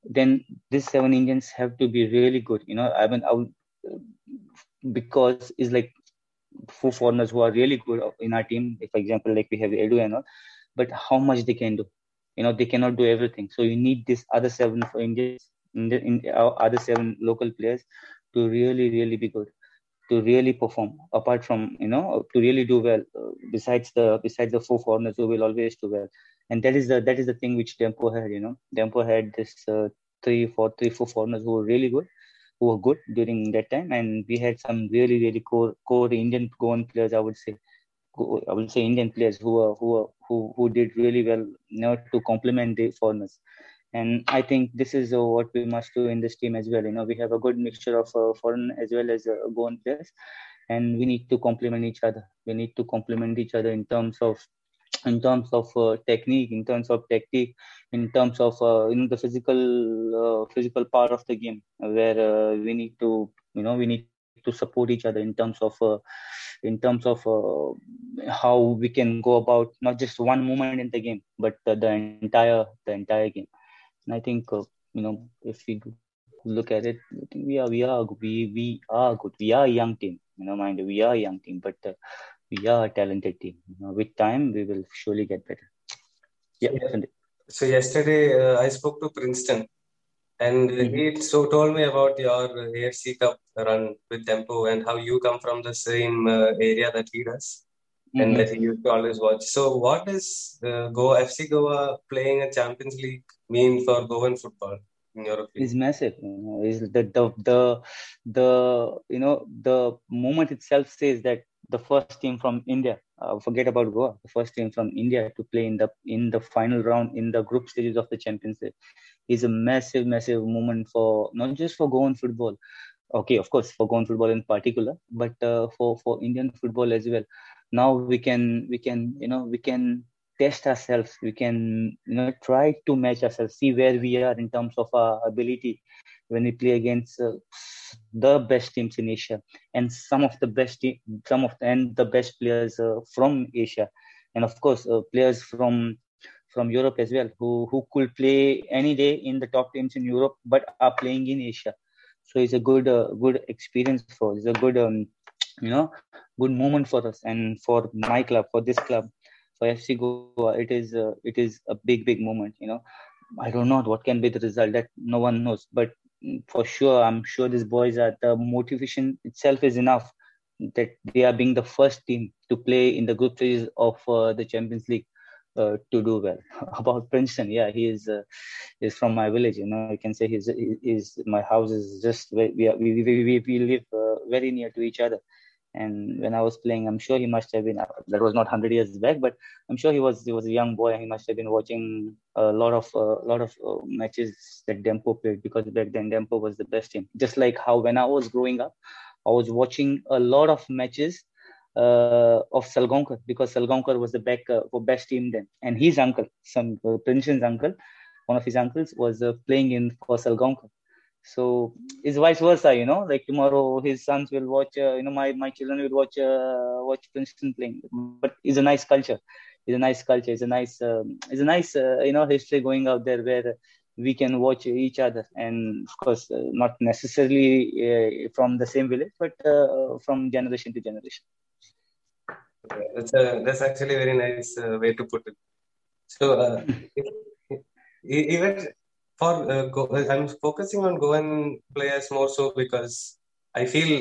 then these seven Indians have to be really good. You know, I mean, I would, because it's like four foreigners who are really good in our team. For example, like we have Edu and all, but how much they can do. You know, they cannot do everything. So you need this other seven for Indians, in, the, in other seven local players to really, really be good to really perform apart from you know to really do well uh, besides the besides the four foreigners who will always do well and that is the that is the thing which Dempo had. You know, Dempo had this uh, three, four, three, four foreigners who were really good, who were good during that time, and we had some really, really core core Indian Goan players. I would say, I would say Indian players who who who who did really well, you know, to complement the foreigners. And I think this is uh, what we must do in this team as well. You know, we have a good mixture of uh, foreign as well as uh, Goan players, and we need to complement each other. We need to complement each other in terms of in terms of uh, technique, in terms of tactic, in terms of uh, you know the physical uh, physical part of the game, where uh, we need to you know we need to support each other in terms of uh, in terms of uh, how we can go about not just one moment in the game, but the entire the entire game. And I think you know if we look at it, I think we are we are we we are good. We are a young team. You know, mind we are a young team, but we are a talented team. You know, with time, we will surely get better. Yeah. yeah. So yesterday, uh, I spoke to Princeton, and mm-hmm. he so told me about your AFC Cup run with Dempo and how you come from the same uh, area that he does, mm-hmm. and that he used to always watch. So, what does uh, Goa FC Goa playing a Champions League mean for Goan football? in your opinion? is massive. You know, is the, the the the you know the moment itself says that the first team from India. Uh, forget about Goa. The first team from India to play in the in the final round in the group stages of the Champions League is a massive, massive moment for not just for Goan football. Okay, of course, for Goan football in particular, but uh, for for Indian football as well. Now we can we can you know we can test ourselves. We can you know try to match ourselves, see where we are in terms of our ability when we play against uh, the best teams in Asia and some of the best te- some of the, and the best players uh, from Asia. And of course uh, players from from Europe as well who who could play any day in the top teams in Europe but are playing in Asia. So it's a good uh, good experience for us. it's a good um, you know good moment for us and for my club for this club for FC Goa. It is uh, it is a big big moment you know. I don't know what can be the result that no one knows. But for sure, I'm sure these boys are the motivation itself is enough that they are being the first team to play in the group stages of uh, the Champions League uh, to do well. About Princeton, yeah, he is uh, is from my village. You know, I can say he's is my house is just we we we, we, we live uh, very near to each other. And when I was playing, I'm sure he must have been. That was not hundred years back, but I'm sure he was. He was a young boy. He must have been watching a lot of a lot of uh, matches that Dempo played because back then Dempo was the best team. Just like how when I was growing up, I was watching a lot of matches uh, of Salgaonkar because Salgaonkar was the back uh, best team then, and his uncle, some uh, uncle, one of his uncles was uh, playing in for Salgaonkar so it's vice versa you know like tomorrow his sons will watch uh, you know my my children will watch uh, watch princeton playing. But it's a nice culture. It's a nice culture. It's a nice um, it's a nice uh, you know history going out there where we can watch each other. And of course uh, not necessarily uh, from the same village but uh, from generation to generation. Yeah, that's a that's actually a very nice uh, way to put it. So uh, even for uh, Go, i'm focusing on goan players more so because i feel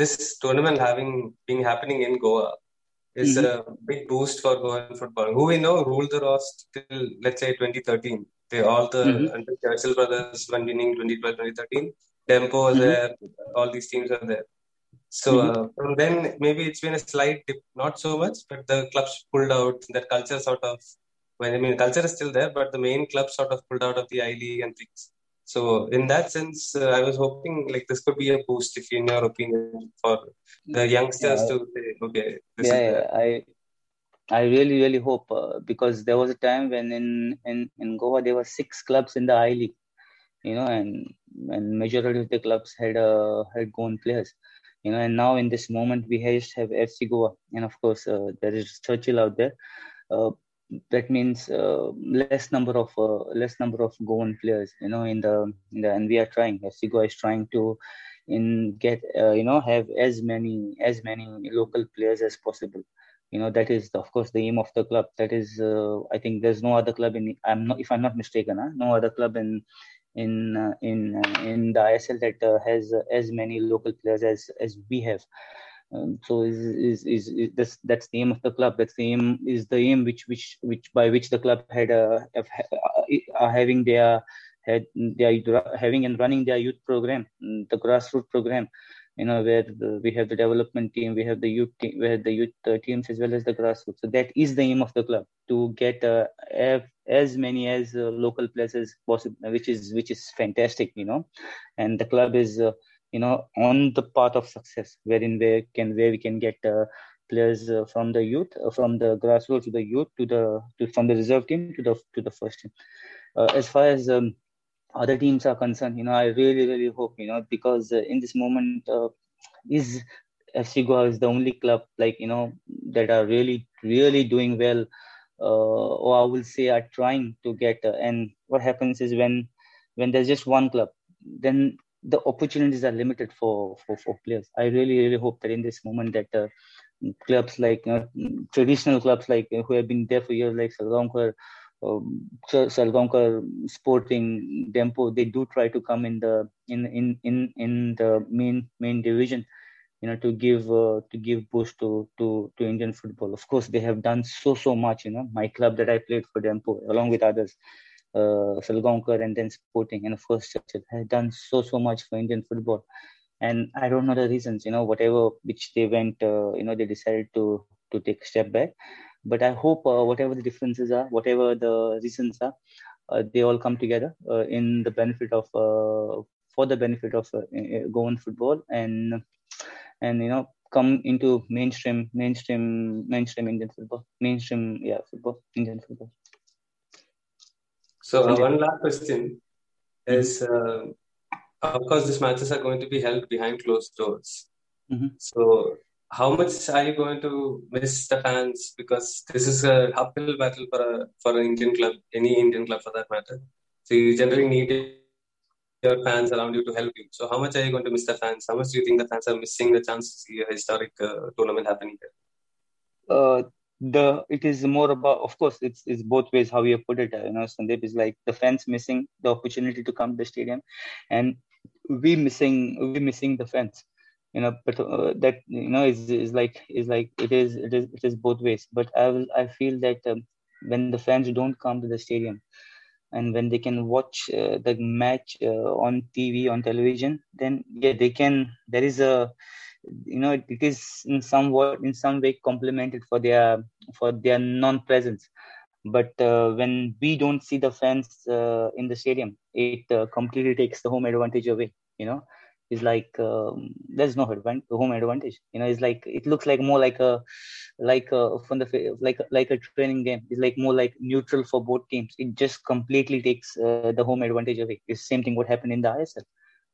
this tournament having being happening in goa is mm-hmm. a big boost for goan football who we know ruled the roster till let's say 2013 they all the mm-hmm. under Churchill brothers won winning 2012, 2013. Dempo was mm-hmm. there. All these teams are there. So mm-hmm. uh, from then, maybe it's been a slight dip, not so much, but the clubs pulled out. That culture sort of, I mean, culture is still there, but the main club sort of pulled out of the I League and things. So in that sense, uh, I was hoping like this could be a boost, if in your opinion, for the youngsters yeah. to say, okay, yeah, yeah. I I really, really hope uh, because there was a time when in, in, in Goa there were six clubs in the I League, you know, and and majority of the clubs had uh, had Goan players, you know, and now in this moment we just have FC Goa, and of course uh, there is Churchill out there. Uh, that means uh, less number of uh, less number of Goan players, you know, in the, in the and we are trying. Goa is trying to in get you know have as many as many local players as possible you know that is of course the aim of the club that is uh, i think there's no other club in i'm not if i'm not mistaken huh? no other club in in uh, in uh, in the isl that uh, has as many local players as as we have um, so is, is, is is this that's the aim of the club. That's the aim is the aim which which which by which the club had uh, uh, having their had they are having and running their youth program the grassroots program. You know where the, we have the development team we have the youth team we have the youth uh, teams as well as the grassroots. So that is the aim of the club to get uh, as many as uh, local players as possible which is which is fantastic you know. And the club is uh, you know on the path of success wherein where can where we can get uh, players uh, from the youth from the grassroots to the youth to the to, from the reserve team to the to the first team as far as um, other teams are concerned, you know, I really, really hope, you know, because uh, in this moment, uh, is FC Goa is the only club, like, you know, that are really, really doing well, uh, or I will say are trying to get. Uh, and what happens is when when there's just one club, then the opportunities are limited for, for, for players. I really, really hope that in this moment that uh, clubs like know, traditional clubs like who have been there for years, like Salgaonkar, um, Salgaonkar Sporting Dempo, they do try to come in the in in in in the main main division, you know, to give uh, to give boost to to to Indian football. Of course, they have done so so much. You know, my club that I played for Dempo, along with others, uh, Salgaonkar and then Sporting, and of course Churchill, has done so so much for Indian football. And I don't know the reasons. You know, whatever which they went, uh, you know, they decided to to take a step back but i hope uh, whatever the differences are whatever the reasons are uh, they all come together uh, in the benefit of for the benefit of Goan football and and you know come into mainstream mainstream mainstream Indian football mainstream yeah football Indian football. So uh, one last question is, uh, of course, these matches are going to be held behind closed doors. Mm-hmm. So how much are you going to miss the fans? Because this is a uphill battle for a for an Indian club, any Indian club for that matter. So you generally need your fans around you to help you. So how much are you going to miss the fans? How much do you think the fans are missing the chance to see a historic uh, tournament happening here? Uh, the it is more about of course it's it's both ways how you put it you know sandeep is like the fans missing the opportunity to come to the stadium and we missing we missing the fans you know but uh, that you know is is like is like it is it is it is both ways. But i will i feel that um, when the fans don't come to the stadium and when they can watch uh, the match uh, on tv on television then yeah they can there is a you know it is in somewhat in some way complemented for their for their non-presence but uh, when we don't see the fans uh, in the stadium it uh, completely takes the home advantage away you know is like um, there's no advantage, home advantage. You know, it's like it looks like more like a like a from the like like a training game. It's like more like neutral for both teams. It just completely takes uh, the home advantage away. It's same thing what happened in the ISL.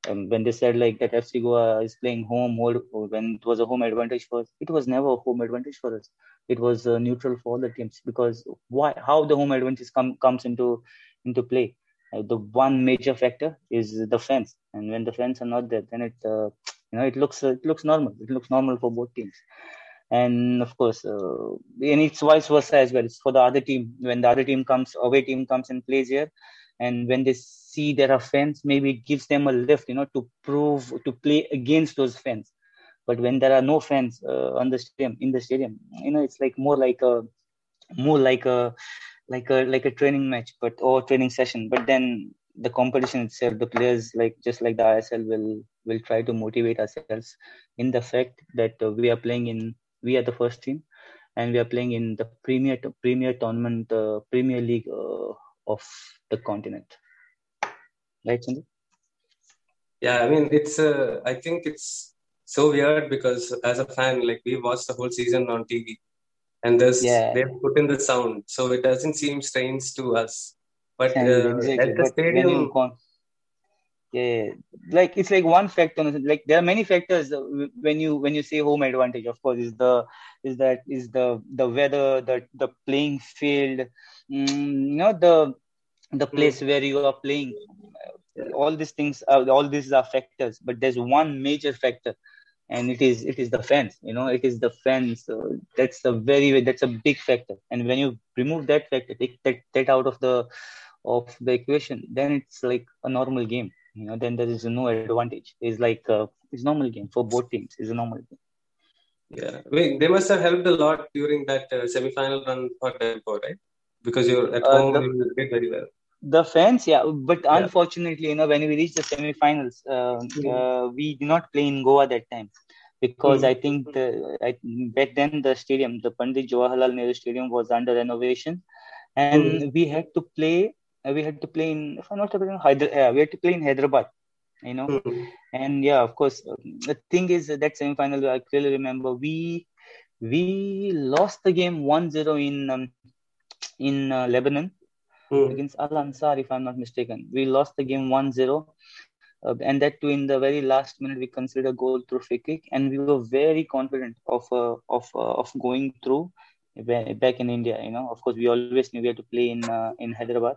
Um, when they said like that FC Goa is playing home, hold, when it was a home advantage for us, it was never a home advantage for us. it was uh, neutral for all the teams because why how the home advantage come, comes into into play. Uh, the one major factor is the fans. And when the fans are not there then it uh, you know it looks it looks normal. It looks normal for both teams. And of course uh, and it's vice versa as well. It's for the other team. When the other team comes away team comes and plays here and when they see there are fans maybe it gives them a lift you know to prove to play against those fans but when there are no fans uh, on the stadium in the stadium you know it's like more like a more like a like a like a training match but or training session. But then the competition itself the players like just like the isl will will try to motivate ourselves in the fact that uh, we are playing in we are the first team and we are playing in the premier premier tournament uh, premier league uh, of the continent right Sandeep? yeah i mean it's uh, i think it's so weird because as a fan like we watched the whole season on tv and this yeah. they've put in the sound so it doesn't seem strange to us but uh, exactly. at the but stadium yeah like it's like one factor like there are many factors when you when you say home advantage of course is the is that is the the weather the the playing field you know the the hmm. place mm. where you are playing all these things are, all these are factors but there's one major factor and it is it is the fans you know it is the fans so that's a very that's a big factor and when you remove that factor take that, that out of the of the equation then it's like a normal game you know then there is no advantage it's like uh, it's normal game for both teams it's a normal game yeah I mean, they must have helped a lot during that uh, semi-final run for Dempo right because you're at uh, home the, you did very well the fans yeah but yeah. unfortunately you know when we reached the semi-finals uh, mm. we did not play in goa that time because mm. i think the, I, back then the stadium the pandit jawaharlal nehru stadium was under renovation and mm. we had to play uh, we had to play in if i'm not mistaken Hyder, uh, we had to play in hyderabad you know mm-hmm. and yeah of course uh, the thing is that semi-final i clearly remember we we lost the game 1-0 in um, in uh, lebanon mm. against al ansar if i'm not mistaken we lost the game 1-0 uh, and that too in the very last minute we considered a goal through free kick and we were very confident of uh, of uh, of going through back in india you know of course we always knew we had to play in in hyderabad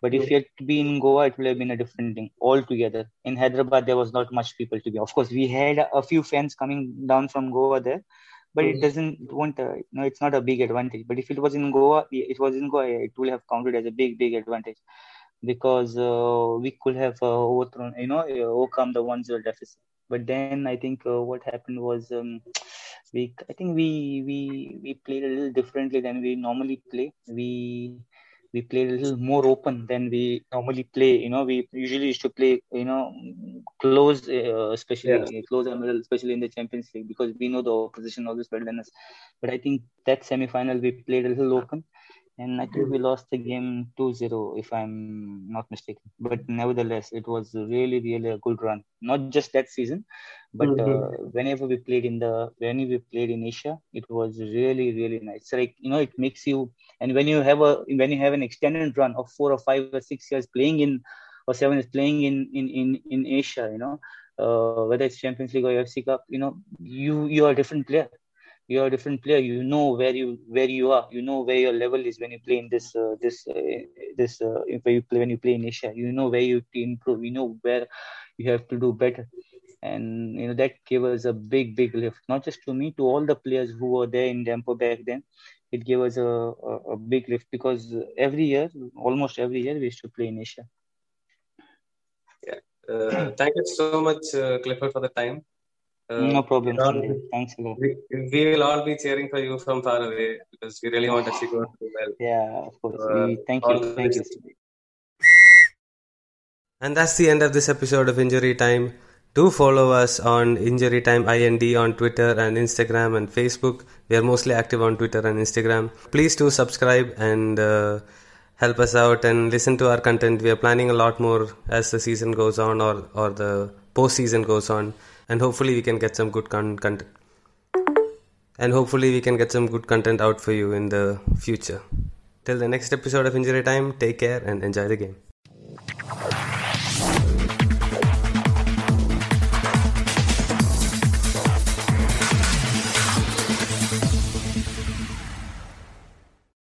but if you had to be in Goa, it would have been a different thing altogether. In Hyderabad, there was not much people to be. Of course, we had a few fans coming down from Goa there, but it doesn't want a, you know it's not a big advantage. But if it was in Goa, it was in Goa, it would have counted as a big big advantage because uh, we could have uh, overthrown you know overcome the one zero deficit. But then I think uh, what happened was. Um, we I think we we we played a little differently than we normally play. We we play a little more open than we normally play. You know, we usually used to play, you know, close, uh, especially yeah. close middle, especially in the Champions League, because we know the opposition always better than us. But I think that semi-final we played a little open, and I think we lost the game 2-0, if I'm not mistaken. But nevertheless, it was really, really a good run. Not just that season, but mm-hmm. uh, whenever we played in the whenever we played in Asia, it was really, really nice. So like you know, it makes you and when you have a when you have an extended run of four or five or six years playing in or seven years playing in in in, in asia you know uh, whether it's champions league or afc cup you know you you are a different player you're a different player. You know where you where you are. You know where your level is when you play in this uh, this uh, this uh, where you play when you play in asia. You know where you improve. You know where you have to do better. And you know that gave us a big big lift. Not just to me to all the players who were there in Dempo back then. It gave us a, a, a, big lift because every year, almost every year, we used to play in Asia. Yeah. Uh, thank you so much, uh, Clifford, for the time. Uh, no problem. All, Thanks a lot. We, we, will all be cheering for you from far away because we really want to see you do well. Yeah, of course. we, thank you. Thank you. And that's the end of this episode of Injury Time. Do follow us on Injury Time IND on Twitter and Instagram and Facebook. We are mostly active on Twitter and Instagram. Please do subscribe and uh, help us out and listen to our content. We are planning a lot more as the season goes on or, or the post season goes on and hopefully we can get some good con- content and hopefully we can get some good content out for you in the future. Till the next episode of injury time take care and enjoy the game.